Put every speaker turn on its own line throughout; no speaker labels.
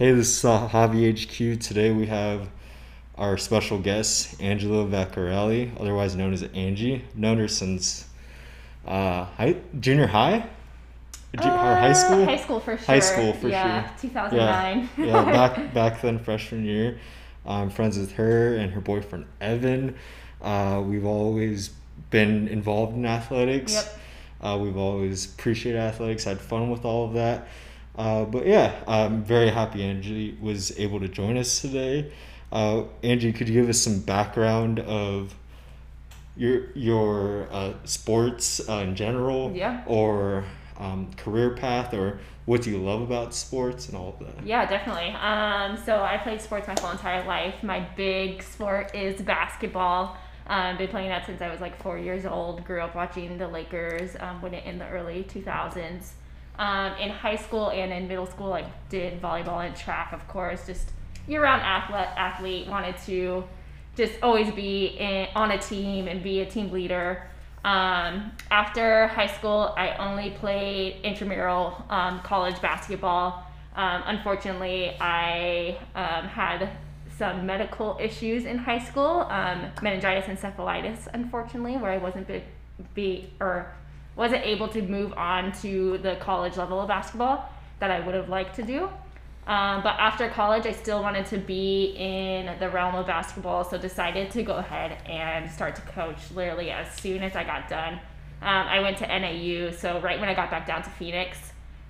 Hey, this is uh, Hobby HQ. Today we have our special guest, Angela Vecchiarelli, otherwise known as Angie. Known her since uh, high, junior high? Ju- or high
Uh,
school?
High school for sure.
High school for
yeah,
sure.
2009.
Yeah, yeah back, back then, freshman year. I'm friends with her and her boyfriend, Evan. Uh, we've always been involved in athletics.
Yep.
Uh, we've always appreciated athletics, had fun with all of that. Uh, but yeah, I'm very happy Angie was able to join us today. Uh, Angie, could you give us some background of your your uh, sports uh, in general,
Yeah.
or um, career path, or what do you love about sports and all of that?
Yeah, definitely. Um, so I played sports my whole entire life. My big sport is basketball. Um, been playing that since I was like four years old. Grew up watching the Lakers um, win it in the early 2000s. Um, in high school and in middle school, I did volleyball and track, of course. Just year-round athlete. Athlete wanted to just always be in, on a team and be a team leader. Um, after high school, I only played intramural um, college basketball. Um, unfortunately, I um, had some medical issues in high school, um, meningitis and encephalitis, unfortunately, where I wasn't be, be or wasn't able to move on to the college level of basketball that I would have liked to do. Um, but after college, I still wanted to be in the realm of basketball, so decided to go ahead and start to coach literally as soon as I got done. Um, I went to NAU, so right when I got back down to Phoenix,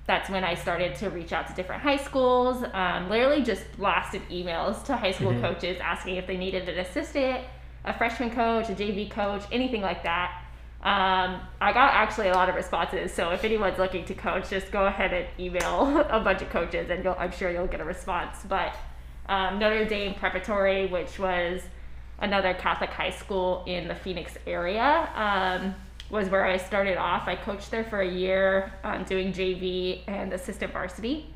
that's when I started to reach out to different high schools. Um, literally just blasted emails to high school
Mhm.
coaches asking if they needed an assistant, a freshman coach, a JV coach, anything like that. Um, I got actually a lot of responses. So if anyone's looking to coach, just go ahead and email a bunch of coaches, and I'm sure you'll get a response. But um, Notre Dame Preparatory, which was another Catholic high school in the Phoenix area, um, was where I started off. I coached there for a year, um, doing JV and assistant varsity.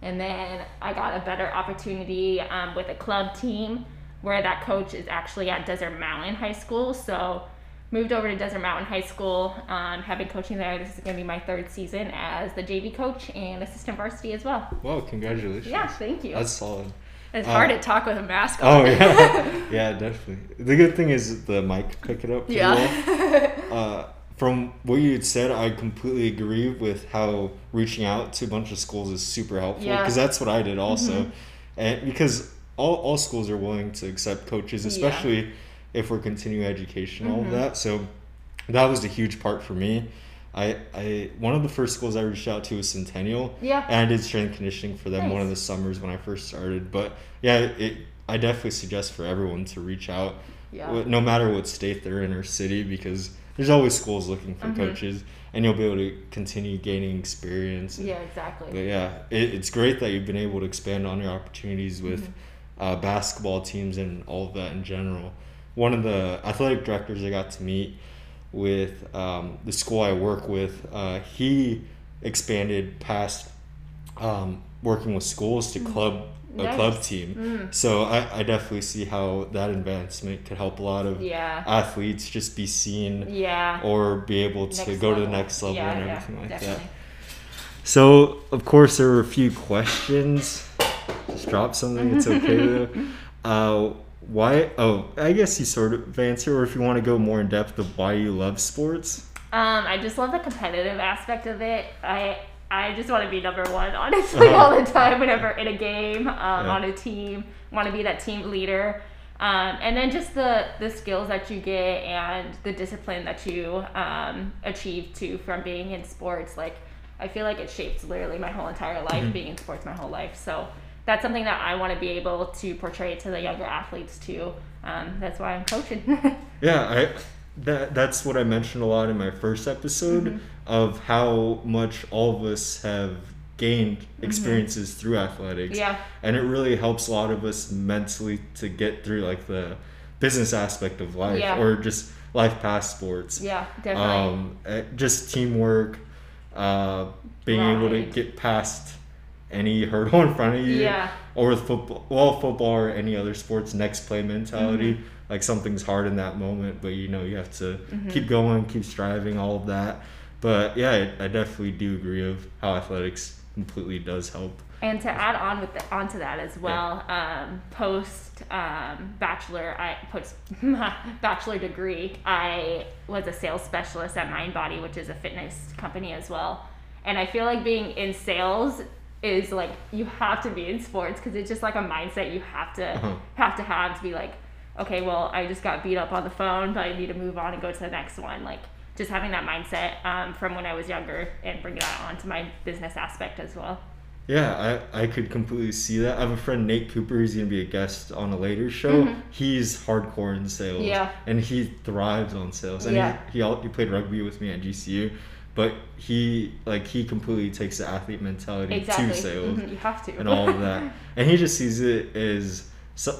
And then I got a better opportunity um, with a club team where that coach is actually at Desert Mountain High School. So moved over to Desert Mountain High School. Um, have been coaching there. This is going to be my third season as the JV coach and assistant varsity as well.
Well, congratulations.
Yeah, thank you.
That's solid.
It's
Uh,
hard to talk with a mask
Oh yeah, yeah, definitely. The good thing is the mic pick it up. pretty well.
yeah.
Uh, from what you had said, I completely agree with how reaching out to a bunch of schools is super helpful
Yeah.
because that's what I did also,
Mhm.
and because all, all schools are willing to accept coaches,
Yeah.
If we're continuing education, all of
Mhm.
that. So that was a huge part for me. I, I one of the first schools I reached out to was Centennial,
yeah.
and I did strength conditioning for them one of the summers when I first started. But yeah, it I definitely suggest for everyone to reach out
Yeah.
no matter what state they're in or city because there's always schools looking for
Mhm.
coaches and you'll be able to continue gaining experience
Yeah, exactly.
but yeah it, it's great that you've been able to expand on your opportunities with
Mhm.
uh, basketball teams and all of that in general one of the athletic directors i got to meet with um, the school i work with uh, he expanded past um, working with schools to club a
Nice.
club team
Mm.
so I, I definitely see how that advancement could help a lot of
Yeah.
athletes just be seen
Yeah.
or be able to
Next
go to the next level
Yeah,
and everything like
definitely.
that. So, of course, there were a few questions. Just drop something, it's okay though. Uh, why? Oh, I guess you sort of answer, or if you want to go more in depth of why you love sports.
Um, I just love the competitive aspect of it. I I just want to be number one, honestly,
Uh-huh.
all the time. Whenever in a game, um,
Yeah.
on a team, want to be that team leader. Um, and then just the the skills that you get and the discipline that you um, achieve too from being in sports. Like I feel like it shapes literally my whole entire life.
Mhm.
Being in sports my whole life, so that's something that I want to be able to portray to the younger athletes too. Um, that's why I'm coaching.
Yeah, I that that's what I mentioned a lot in my first episode
Mhm.
of how much all of us have gained experiences through athletics.
yeah.
and it really helps a lot of us mentally to get through like the business aspect of life
Yeah.
or just life past sports
Yeah, definitely.
um eh, just teamwork uh being able to get past any hurdle in front of you
Yeah.
or with football well football or any other sports next play mentality
Mm-hmm.
like something's hard in that moment but you know you have to
Mhm.
keep going keep striving all of that but yeah I, I definitely do agree of how athletics completely does help
And to add on with the, onto that as well, um, post um, bachelor, I post bachelor degree, I was a sales specialist at MindBody, which is a fitness company as well. And I feel like being in sales is like you have to be in sports because it's just like a mindset you have to
Uh-huh.
have to have to be like, okay, well, I just got beat up on the phone, but I need to move on and go to the next one. Like just having that mindset um, from when I was younger and bringing that on to my business aspect as well.
Yeah, I, I could completely see that. I have a friend Nate Cooper. He's gonna be a guest on a later show.
Mhm.
He's hardcore in sales.
Yeah.
and he thrives on sales. And
Yeah.
he he, he played rugby with me at GCU, but he like he completely takes the athlete mentality
Exactly.
to sales
Mhm, You have to.
and all of that. And he just sees it as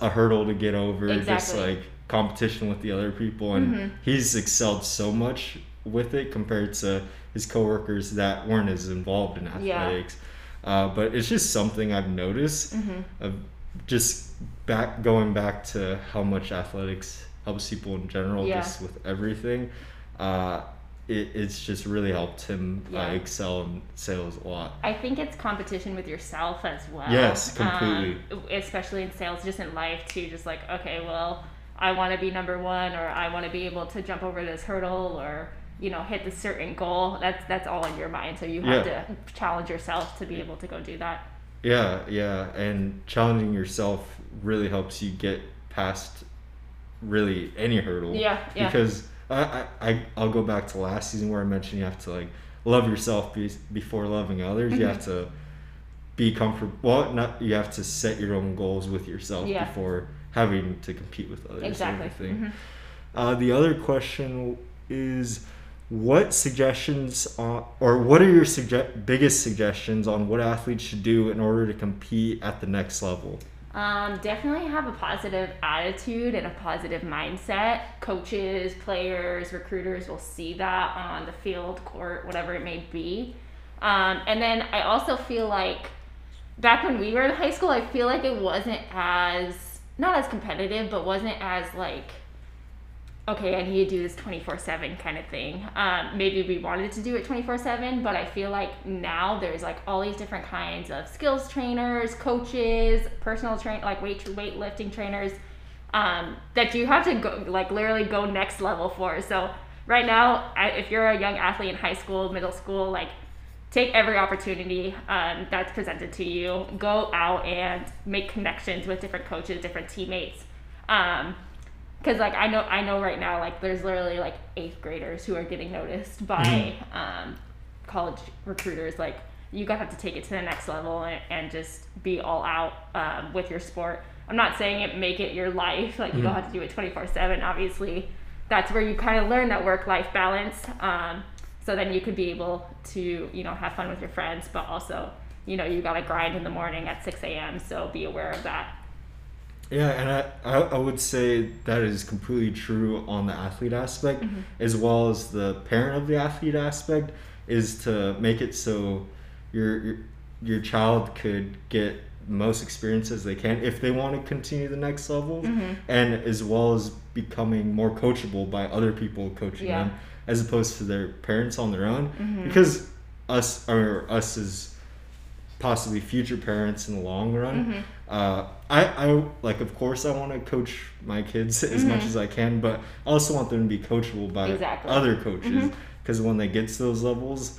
a hurdle to get over, just
Exactly.
like competition with the other people. And
Mhm.
he's excelled so much with it compared to his coworkers that weren't as involved in
Yeah.
athletics. Uh, but it's just something I've noticed
Mhm.
of just back going back to how much athletics helps people in general,
Yeah.
just with everything. Uh, it, it's just really helped him
Yeah.
uh, excel in sales a lot.
I think it's competition with yourself as well.
Yes, completely.
Um, especially in sales, just in life too. Just like, okay, well, I want to be number one, or I want to be able to jump over this hurdle, or you know, hit this certain goal. That's that's all in your mind. So you have
Yeah.
to challenge yourself to be able to go do that.
Yeah, yeah, and challenging yourself really helps you get past really any hurdle.
Yeah, yeah.
Because I, I, I I'll go back to last season where I mentioned you have to like love yourself be, before loving others. You
Mm-hmm.
have to be comfortable. Well, not you have to set your own goals with yourself
Yeah.
before having to compete with others.
Exactly. Mhm.
Uh, the other question is, what suggestions uh, or what are your sugge- biggest suggestions on what athletes should do in order to compete at the next level?
Um, definitely have a positive attitude and a positive mindset. Coaches, players, recruiters will see that on the field, court, whatever it may be. Um, and then I also feel like back when we were in high school, I feel like it wasn't as, not as competitive, but wasn't as like, okay, I need to do this 24 7 kind of thing. Um, maybe we wanted to do it 24 7, but I feel like now there's like all these different kinds of skills trainers, coaches, personal train, like weight weightlifting trainers um, that you have to go, like literally go next level for. So right now, if you're a young athlete in high school, middle school, like take every opportunity um, that's presented to you. Go out and make connections with different coaches, different teammates. Um, because like I know I know right now like there's literally like eighth graders who are getting noticed by um, college recruiters like you gotta have to take it to the next level and, and just be all out um, with your sport. I'm not saying it make it your life like you don't have to do it 24-7 obviously. That's where you kind of learn that work-life balance um, so then you could be able to you know have fun with your friends but also you know you gotta grind in the morning at 6 a.m so be aware of that
Yeah, and I, I, would say that is completely true on the athlete aspect, mm-hmm. as well as the parent of the athlete aspect, is to make it so your your, your child could get most experiences they can if they want to continue the next level, mm-hmm. and as well as becoming more coachable by other people coaching
Yeah.
them, as opposed to their parents on their own, mm-hmm. because us or us as possibly future parents in the long run.
Mm-hmm.
Uh, I, I like, of course, I want to coach my kids as much as I can, but I also want them to be coachable by
Mm-hmm. Exactly.
other coaches because when they get to those levels,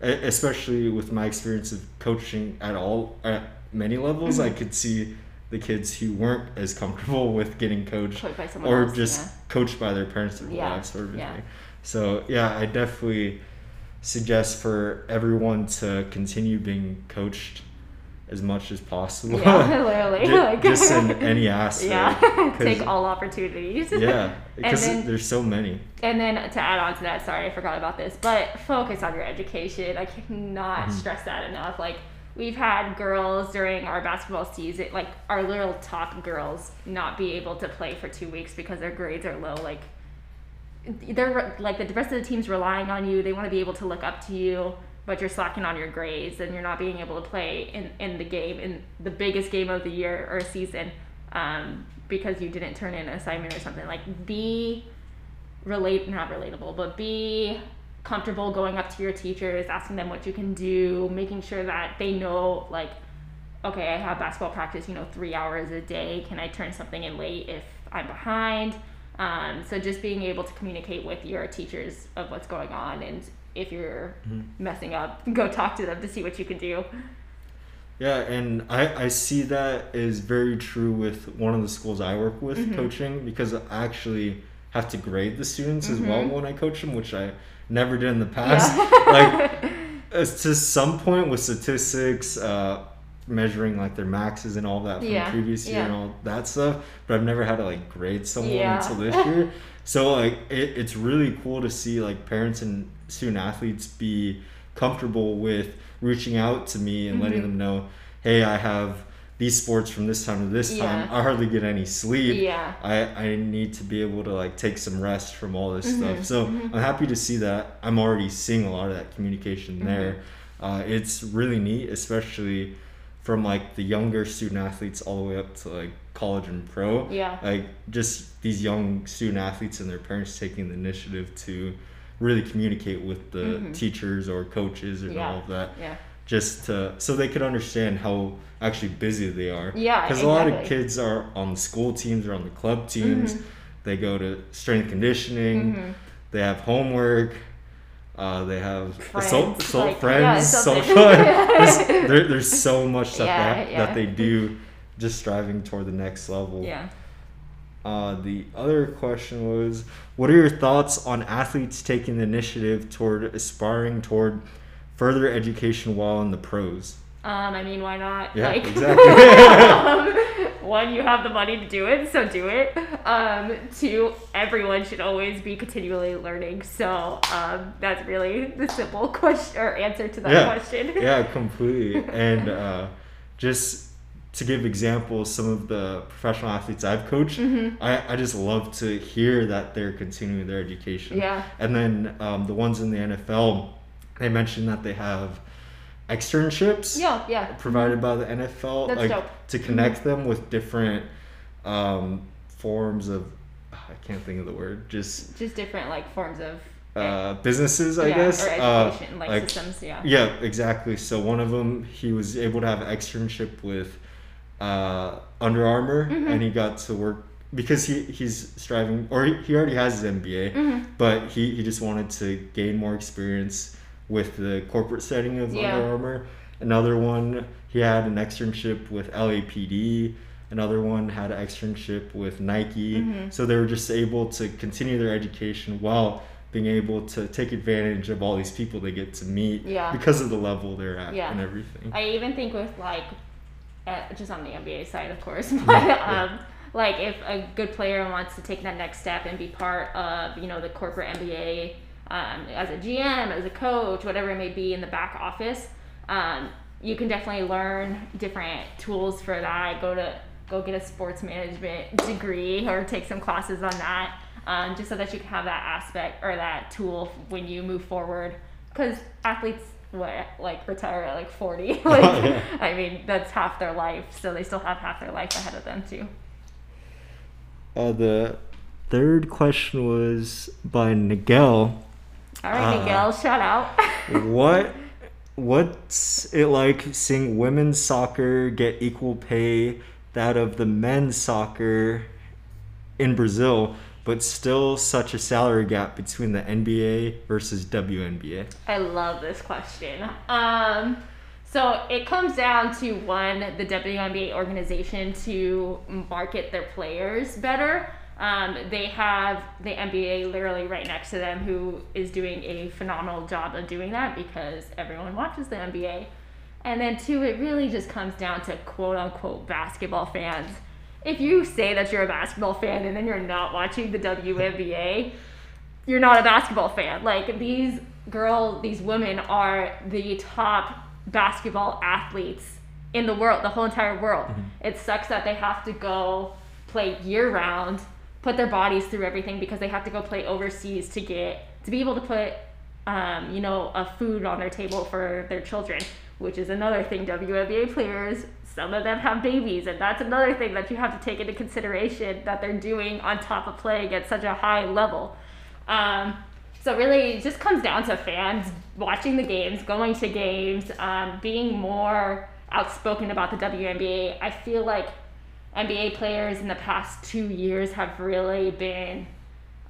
especially with my experience of coaching at all at many levels,
Mm-hmm.
I could see the kids who weren't as comfortable with getting coached or
else,
just
yeah.
coached by their parents whole
Yeah,
lives, sort of
yeah.
thing. So yeah, I definitely suggest for everyone to continue being coached as much as possible.
Yeah, literally.
Ju-
like,
just in any aspect.
Yeah, take all opportunities.
Yeah, because there's so many.
and then to add on to that, sorry, I forgot about this, but focus on your education. I cannot
Mm-hmm.
stress that enough. Like, we've had girls during our basketball season, like, our little top girls, not be able to play for two weeks because their grades are low. Like, they're like the rest of the team's relying on you. They want to be able to look up to you, but you're slacking on your grades and you're not being able to play in, in the game, in the biggest game of the year or season, um, because you didn't turn in an assignment or something. Like, be relate not relatable, but be comfortable going up to your teachers, asking them what you can do, making sure that they know like okay, I have basketball practice, you know, three hours a day. Can I turn something in late if I'm behind? Um, so just being able to communicate with your teachers of what's going on and if you're
Mhm.
messing up, go talk to them to see what you can do.
Yeah, and I, I see that is very true with one of the schools I work with
Mhm.
coaching because I actually have to grade the students as well
Mhm.
when I coach them, which I never did in the past.
Yeah.
like to some point with statistics, uh, measuring like their maxes and all that from
Yeah,
the previous year
yeah.
and all that stuff, but I've never had to like grade someone
Yeah.
until this year. So like it, it's really cool to see like parents and student athletes be comfortable with reaching out to me and letting
Mhm.
them know, hey, I have these sports from this time to this time. I hardly get any sleep.
yeah.
I, I need to be able to like take some rest from all this
Mhm,
stuff. So
mhm.
I'm happy to see that. I'm already seeing a lot of that communication
Mm-hmm.
there. Uh, it's really neat, especially from like the younger student athletes all the way up to like college and pro.
Yeah.
Like just these young student athletes and their parents taking the initiative to really communicate with the
Mhm.
teachers or coaches and
Yeah.
all of that
Yeah.
just to so they could understand how actually busy they are.
Yeah,
because a lot of kids are on the school teams or on the club teams.
Mhm.
They go to strength conditioning.
Mhm.
They have homework. Uh, they have
Friends,
assault
like,
friends,
yeah,
there's, there, there's so much stuff
Yeah,
that,
yeah.
that they do, just striving toward the next level.
Yeah.
Uh, the other question was, what are your thoughts on athletes taking the initiative toward aspiring toward further education while in the pros?
Um, I mean, why not?
Yeah,
like,
exactly.
um, one, you have the money to do it, so do it. Um, two, everyone should always be continually learning. So um, that's really the simple question or answer to that
Yeah.
question.
yeah, completely. And uh, just to give examples, some of the professional athletes I've coached,
Mhm.
I, I just love to hear that they're continuing their education.
Yeah.
And then um, the ones in the NFL, they mentioned that they have externships
Yeah, yeah.
provided by the NFL,
That's
like
dope.
to connect them with different um, forms of I can't think of the word, just
Just different like forms of
uh, businesses, I
yeah,
guess.
or
Uh,
education, like, systems. Yeah.
yeah, exactly. So one of them, he was able to have an externship with uh, Under Armour,
Mhm.
and he got to work because he he's striving, or he, he already has his MBA,
Mhm.
but he, he just wanted to gain more experience with the corporate setting of
Yeah.
Under Armour. Another one, he had an externship with LAPD. Another one had an externship with Nike.
Mhm.
So they were just able to continue their education while being able to take advantage of all these people they get to meet
Yeah.
because of the level they're at
Yeah.
and everything.
I even think with like, uh, just on the NBA side, of course, but um, like if a good player wants to take that next step and be part of you know the corporate NBA um, as a GM, as a coach, whatever it may be in the back office, um, you can definitely learn different tools for that. Go to go get a sports management degree or take some classes on that, um, just so that you can have that aspect or that tool when you move forward. Because athletes what like retire at like 40 like
Yeah.
i mean that's half their life so they still have half their life ahead of them too
Uh, the third question was by Nigel.
All right
Uh,
miguel shout out
what what's it like seeing women's soccer get equal pay that of the men's soccer in Brazil, but still such a salary gap between the NBA versus WNBA?
I love this question. Um, so it comes down to one, the WNBA organization to market their players better. Um, they have the NBA literally right next to them, who is doing a phenomenal job of doing that because everyone watches the NBA. And then two, it really just comes down to quote unquote basketball fans. If you say that you're a basketball fan and then you're not watching the WNBA, you're not a basketball fan. Like these girl, these women are the top basketball athletes in the world, the whole entire world. It sucks that they have to go play year round, put their bodies through everything because they have to go play overseas to get to be able to put um, you know, a food on their table for their children, which is another thing. WNBA players, some of them have babies, and that's another thing that you have to take into consideration that they're doing on top of playing at such a high level. Um, so really, it just comes down to fans watching the games, going to games, um, being more outspoken about the WNBA. I feel like NBA players in the past two years have really been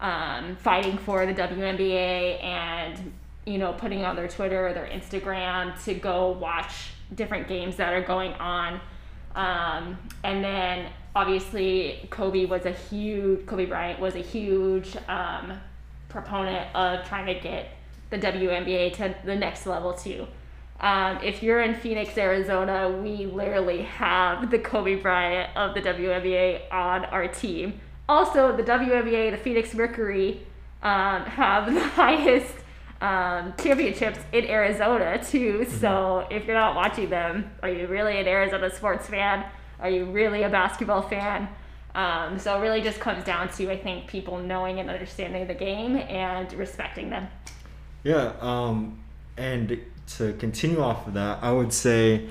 um, fighting for the WNBA and you know putting on their Twitter or their Instagram to go watch different games that are going on. Um, and then obviously Kobe was a huge Kobe Bryant was a huge um, proponent of trying to get the WNBA to the next level too. Um, if you're in Phoenix, Arizona, we literally have the Kobe Bryant of the WNBA on our team. Also, the WNBA, the Phoenix Mercury, um, have the highest um, championships in Arizona too. Mm-hmm. So if you're not watching them, are you really an Arizona sports fan? Are you really a basketball fan? Um, so it really just comes down to I think people knowing and understanding the game and respecting them.
Yeah, um, and to continue off of that, I would say,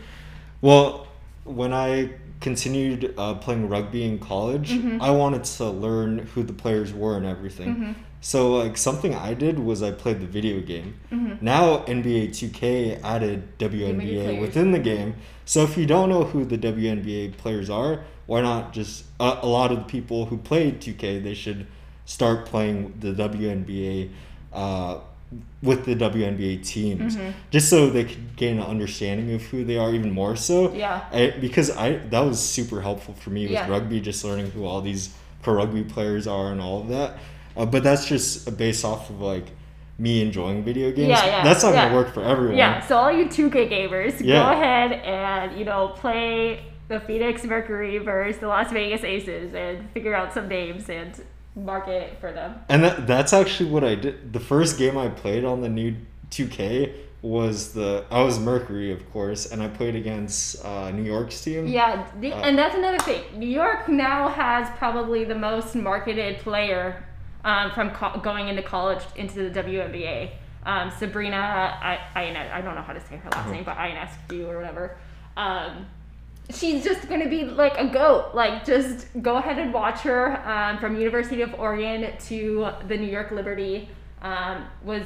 well, when I continued uh, playing rugby in college, mm-hmm. I wanted to learn who the players were and everything. Mm-hmm. So like something I did was I played the video game. Mm-hmm. Now NBA 2K added WNBA within the game. So if you don't know who the WNBA players are, why not just uh, a lot of the people who played 2K they should start playing the WNBA uh, with the WNBA teams, mm-hmm. just so they could gain an understanding of who they are even more so.
Yeah.
I, because I that was super helpful for me with yeah. rugby, just learning who all these pro rugby players are and all of that. Uh, but that's just based off of like me enjoying video games. Yeah, yeah. That's not yeah. gonna work for everyone.
Yeah. So all you 2K gamers, yeah. go ahead and you know play the Phoenix Mercury versus the Las Vegas Aces and figure out some names and market for them.
And that, that's actually what I did. The first game I played on the new 2K was the I was Mercury, of course, and I played against uh, New York's team.
Yeah, the, uh, and that's another thing. New York now has probably the most marketed player um, from co- going into college into the WNBA. Um, Sabrina, I, I, I don't know how to say her last uh-huh. name, but Ionescu or whatever. Um, she's just going to be like a goat. Like, just go ahead and watch her um, from University of Oregon to the New York Liberty. Um, was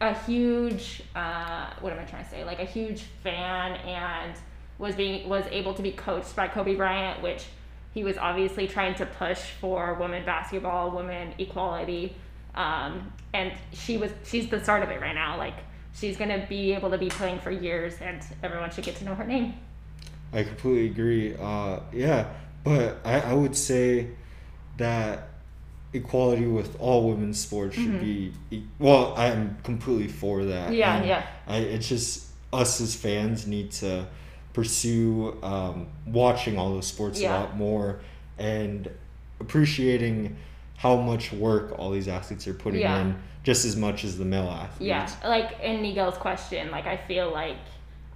a huge, uh, what am I trying to say? Like a huge fan and was being was able to be coached by Kobe Bryant, which he was obviously trying to push for women basketball, women equality. Um, and she was she's the start of it right now. Like she's gonna be able to be playing for years, and everyone should get to know her name.
I completely agree. Uh, yeah, but I, I would say that equality with all women's sports should mm-hmm. be well. I'm completely for that.
Yeah, and yeah.
I, it's just us as fans need to pursue um, watching all those sports yeah. a lot more and appreciating how much work all these athletes are putting yeah. in just as much as the male athletes.
Yeah, like in nigel's question, like I feel like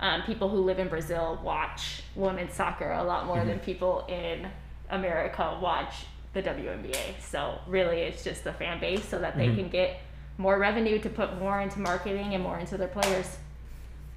um, people who live in Brazil watch women's soccer a lot more mm-hmm. than people in America watch the WNBA. So really, it's just the fan base so that they mm-hmm. can get more revenue to put more into marketing and more into their players.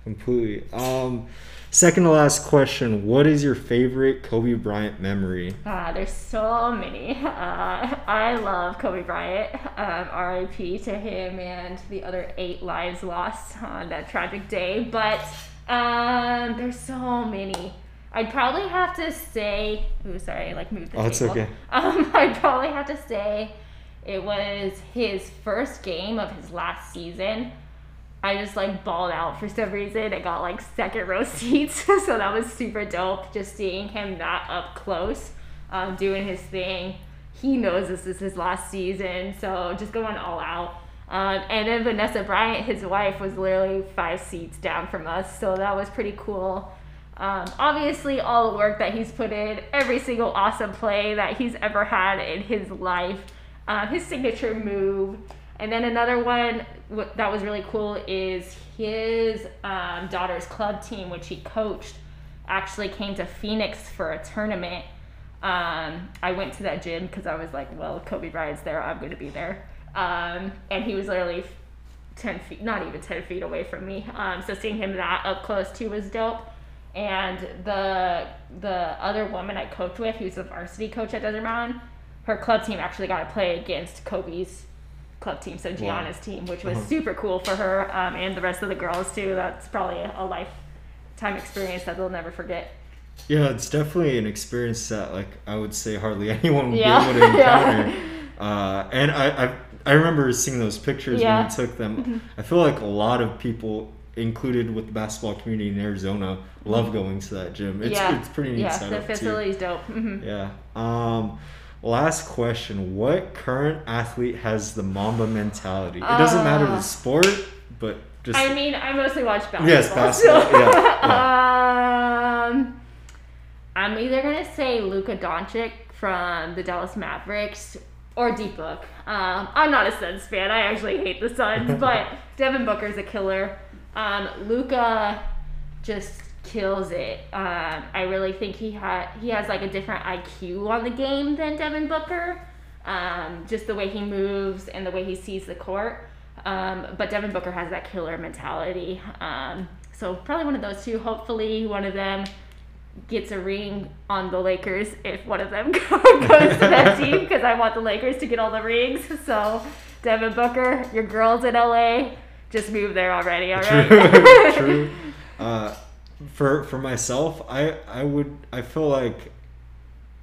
Completely. Um, second to last question: What is your favorite Kobe Bryant memory?
Ah, there's so many. Uh, I love Kobe Bryant. Um, R.I.P. to him and the other eight lives lost on that tragic day. But um, there's so many. I'd probably have to say. Ooh, sorry, I like moved the
oh,
table.
okay.
Um, I'd probably have to say it was his first game of his last season. I just like balled out for some reason. I got like second row seats, so that was super dope. Just seeing him that up close, um, doing his thing. He knows this is his last season, so just going all out. Um, and then Vanessa Bryant, his wife, was literally five seats down from us, so that was pretty cool. Um, obviously, all the work that he's put in, every single awesome play that he's ever had in his life, um, his signature move. And then another one that was really cool is his um, daughter's club team, which he coached, actually came to Phoenix for a tournament. Um, I went to that gym because I was like, well, Kobe Bryant's there, I'm going to be there. Um, and he was literally 10 feet, not even 10 feet away from me. Um, so seeing him that up close too was dope. And the the other woman I coached with, who's the varsity coach at Desert Mountain, her club team actually got to play against Kobe's club team, so Gianna's wow. team, which was uh-huh. super cool for her um, and the rest of the girls too. That's probably a life time experience that they'll never forget.
Yeah, it's definitely an experience that like I would say hardly anyone would
Yeah.
be able to
Yeah.
encounter. uh, and I, I I remember seeing those pictures
Yeah.
when you took them. I feel like a lot of people included with the basketball community in Arizona love going to that gym. It's
yeah,
it's pretty neat
yeah, the
too.
facility's dope. hmm
Yeah. Um, last question: What current athlete has the Mamba mentality? It doesn't matter the
Uh,
sport, but just
I mean, I mostly watch basketball.
Yes, basketball,
so-
yeah,
um, I'm either gonna say Luka Doncic from the Dallas Mavericks or D-Book. Um, I'm not a Suns fan. I actually hate the Suns, but Devin Booker's a killer. Um, Luka just kills it. Um, I really think he had he has like a different IQ on the game than Devin Booker. Um, just the way he moves and the way he sees the court. Um, but Devin Booker has that killer mentality. Um, so probably one of those two. Hopefully, one of them gets a ring on the Lakers if one of them goes to that team because I want the Lakers to get all the rings. So Devin Booker, your girls in LA, just move there already. All right.
True. True. Uh, for for myself, I I would I feel like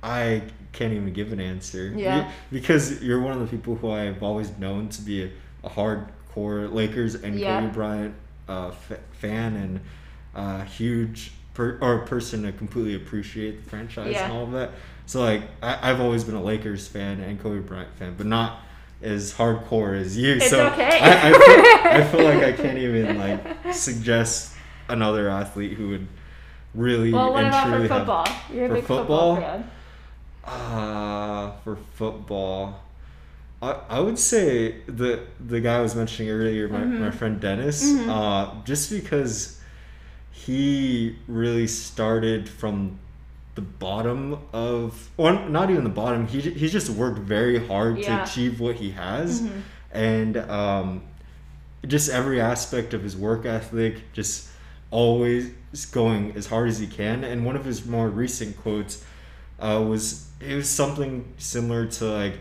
I can't even give an answer.
Yeah.
Because you're one of the people who I've always known to be a, a hardcore Lakers and
Yeah.
Kobe Bryant uh, f- fan and uh, huge per- or a person to completely appreciate the franchise
Yeah.
and all of that. So like I, I've always been a Lakers fan and Kobe Bryant fan, but not as hardcore as you.
It's
so
okay.
I, I, feel, I feel like I can't even like suggest another athlete who would really
Well, what
and
about for
have
football? You're a
for
big football,
football?
fan.
uh, for football, I, I would say the the guy I was mentioning earlier, my,
Mm-hmm.
my friend Dennis, uh, just because he really started from the bottom of, or not even the bottom. He he's just worked very hard
Yeah. Mm-hmm.
to achieve what he has, and um, just every aspect of his work ethic, just always going as hard as he can. And one of his more recent quotes uh, was it was something similar to like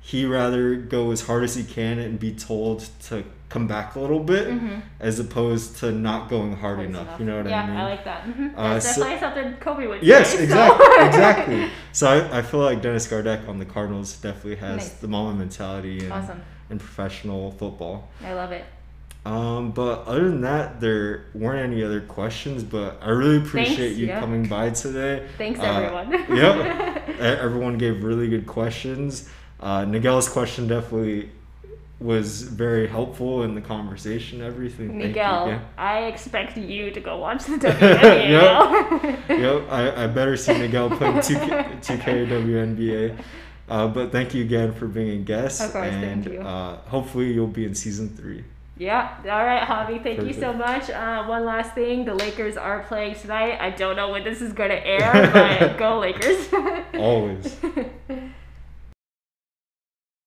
he rather go as hard as he can and be told to come back a little bit as opposed to not going hard
Close
enough. You know what
yeah,
I mean?
Yeah, I like that. Mhm.
Uh,
That's
so-
definitely something Kobe would
Yes,
say. so-
exactly, exactly. So I, I feel like Dennis Gardeck on the Cardinals definitely has
Nice.
the Mamba mentality in,
Awesome.
in professional football.
I love it.
Um, but other than that, there weren't any other questions. But I really appreciate
Thanks,
you
yeah.
coming by today.
Thanks,
Uh,
everyone.
yep. Everyone gave really good questions. Uh, Miguel's question definitely was very helpful in the conversation. Everything. Thank you
Miguel. I expect you to go watch the WNBA. now.
yep, I, I better see Miguel playing 2K, 2K WNBA. Uh, but thank you again for being a guest.
Of course, thank you.
Uh, hopefully you'll be in season three.
Yeah. All right, Javi. Thank you so much. Uh, one last thing: the Lakers are playing tonight. I don't know when this is going to air, but go Lakers.
Always.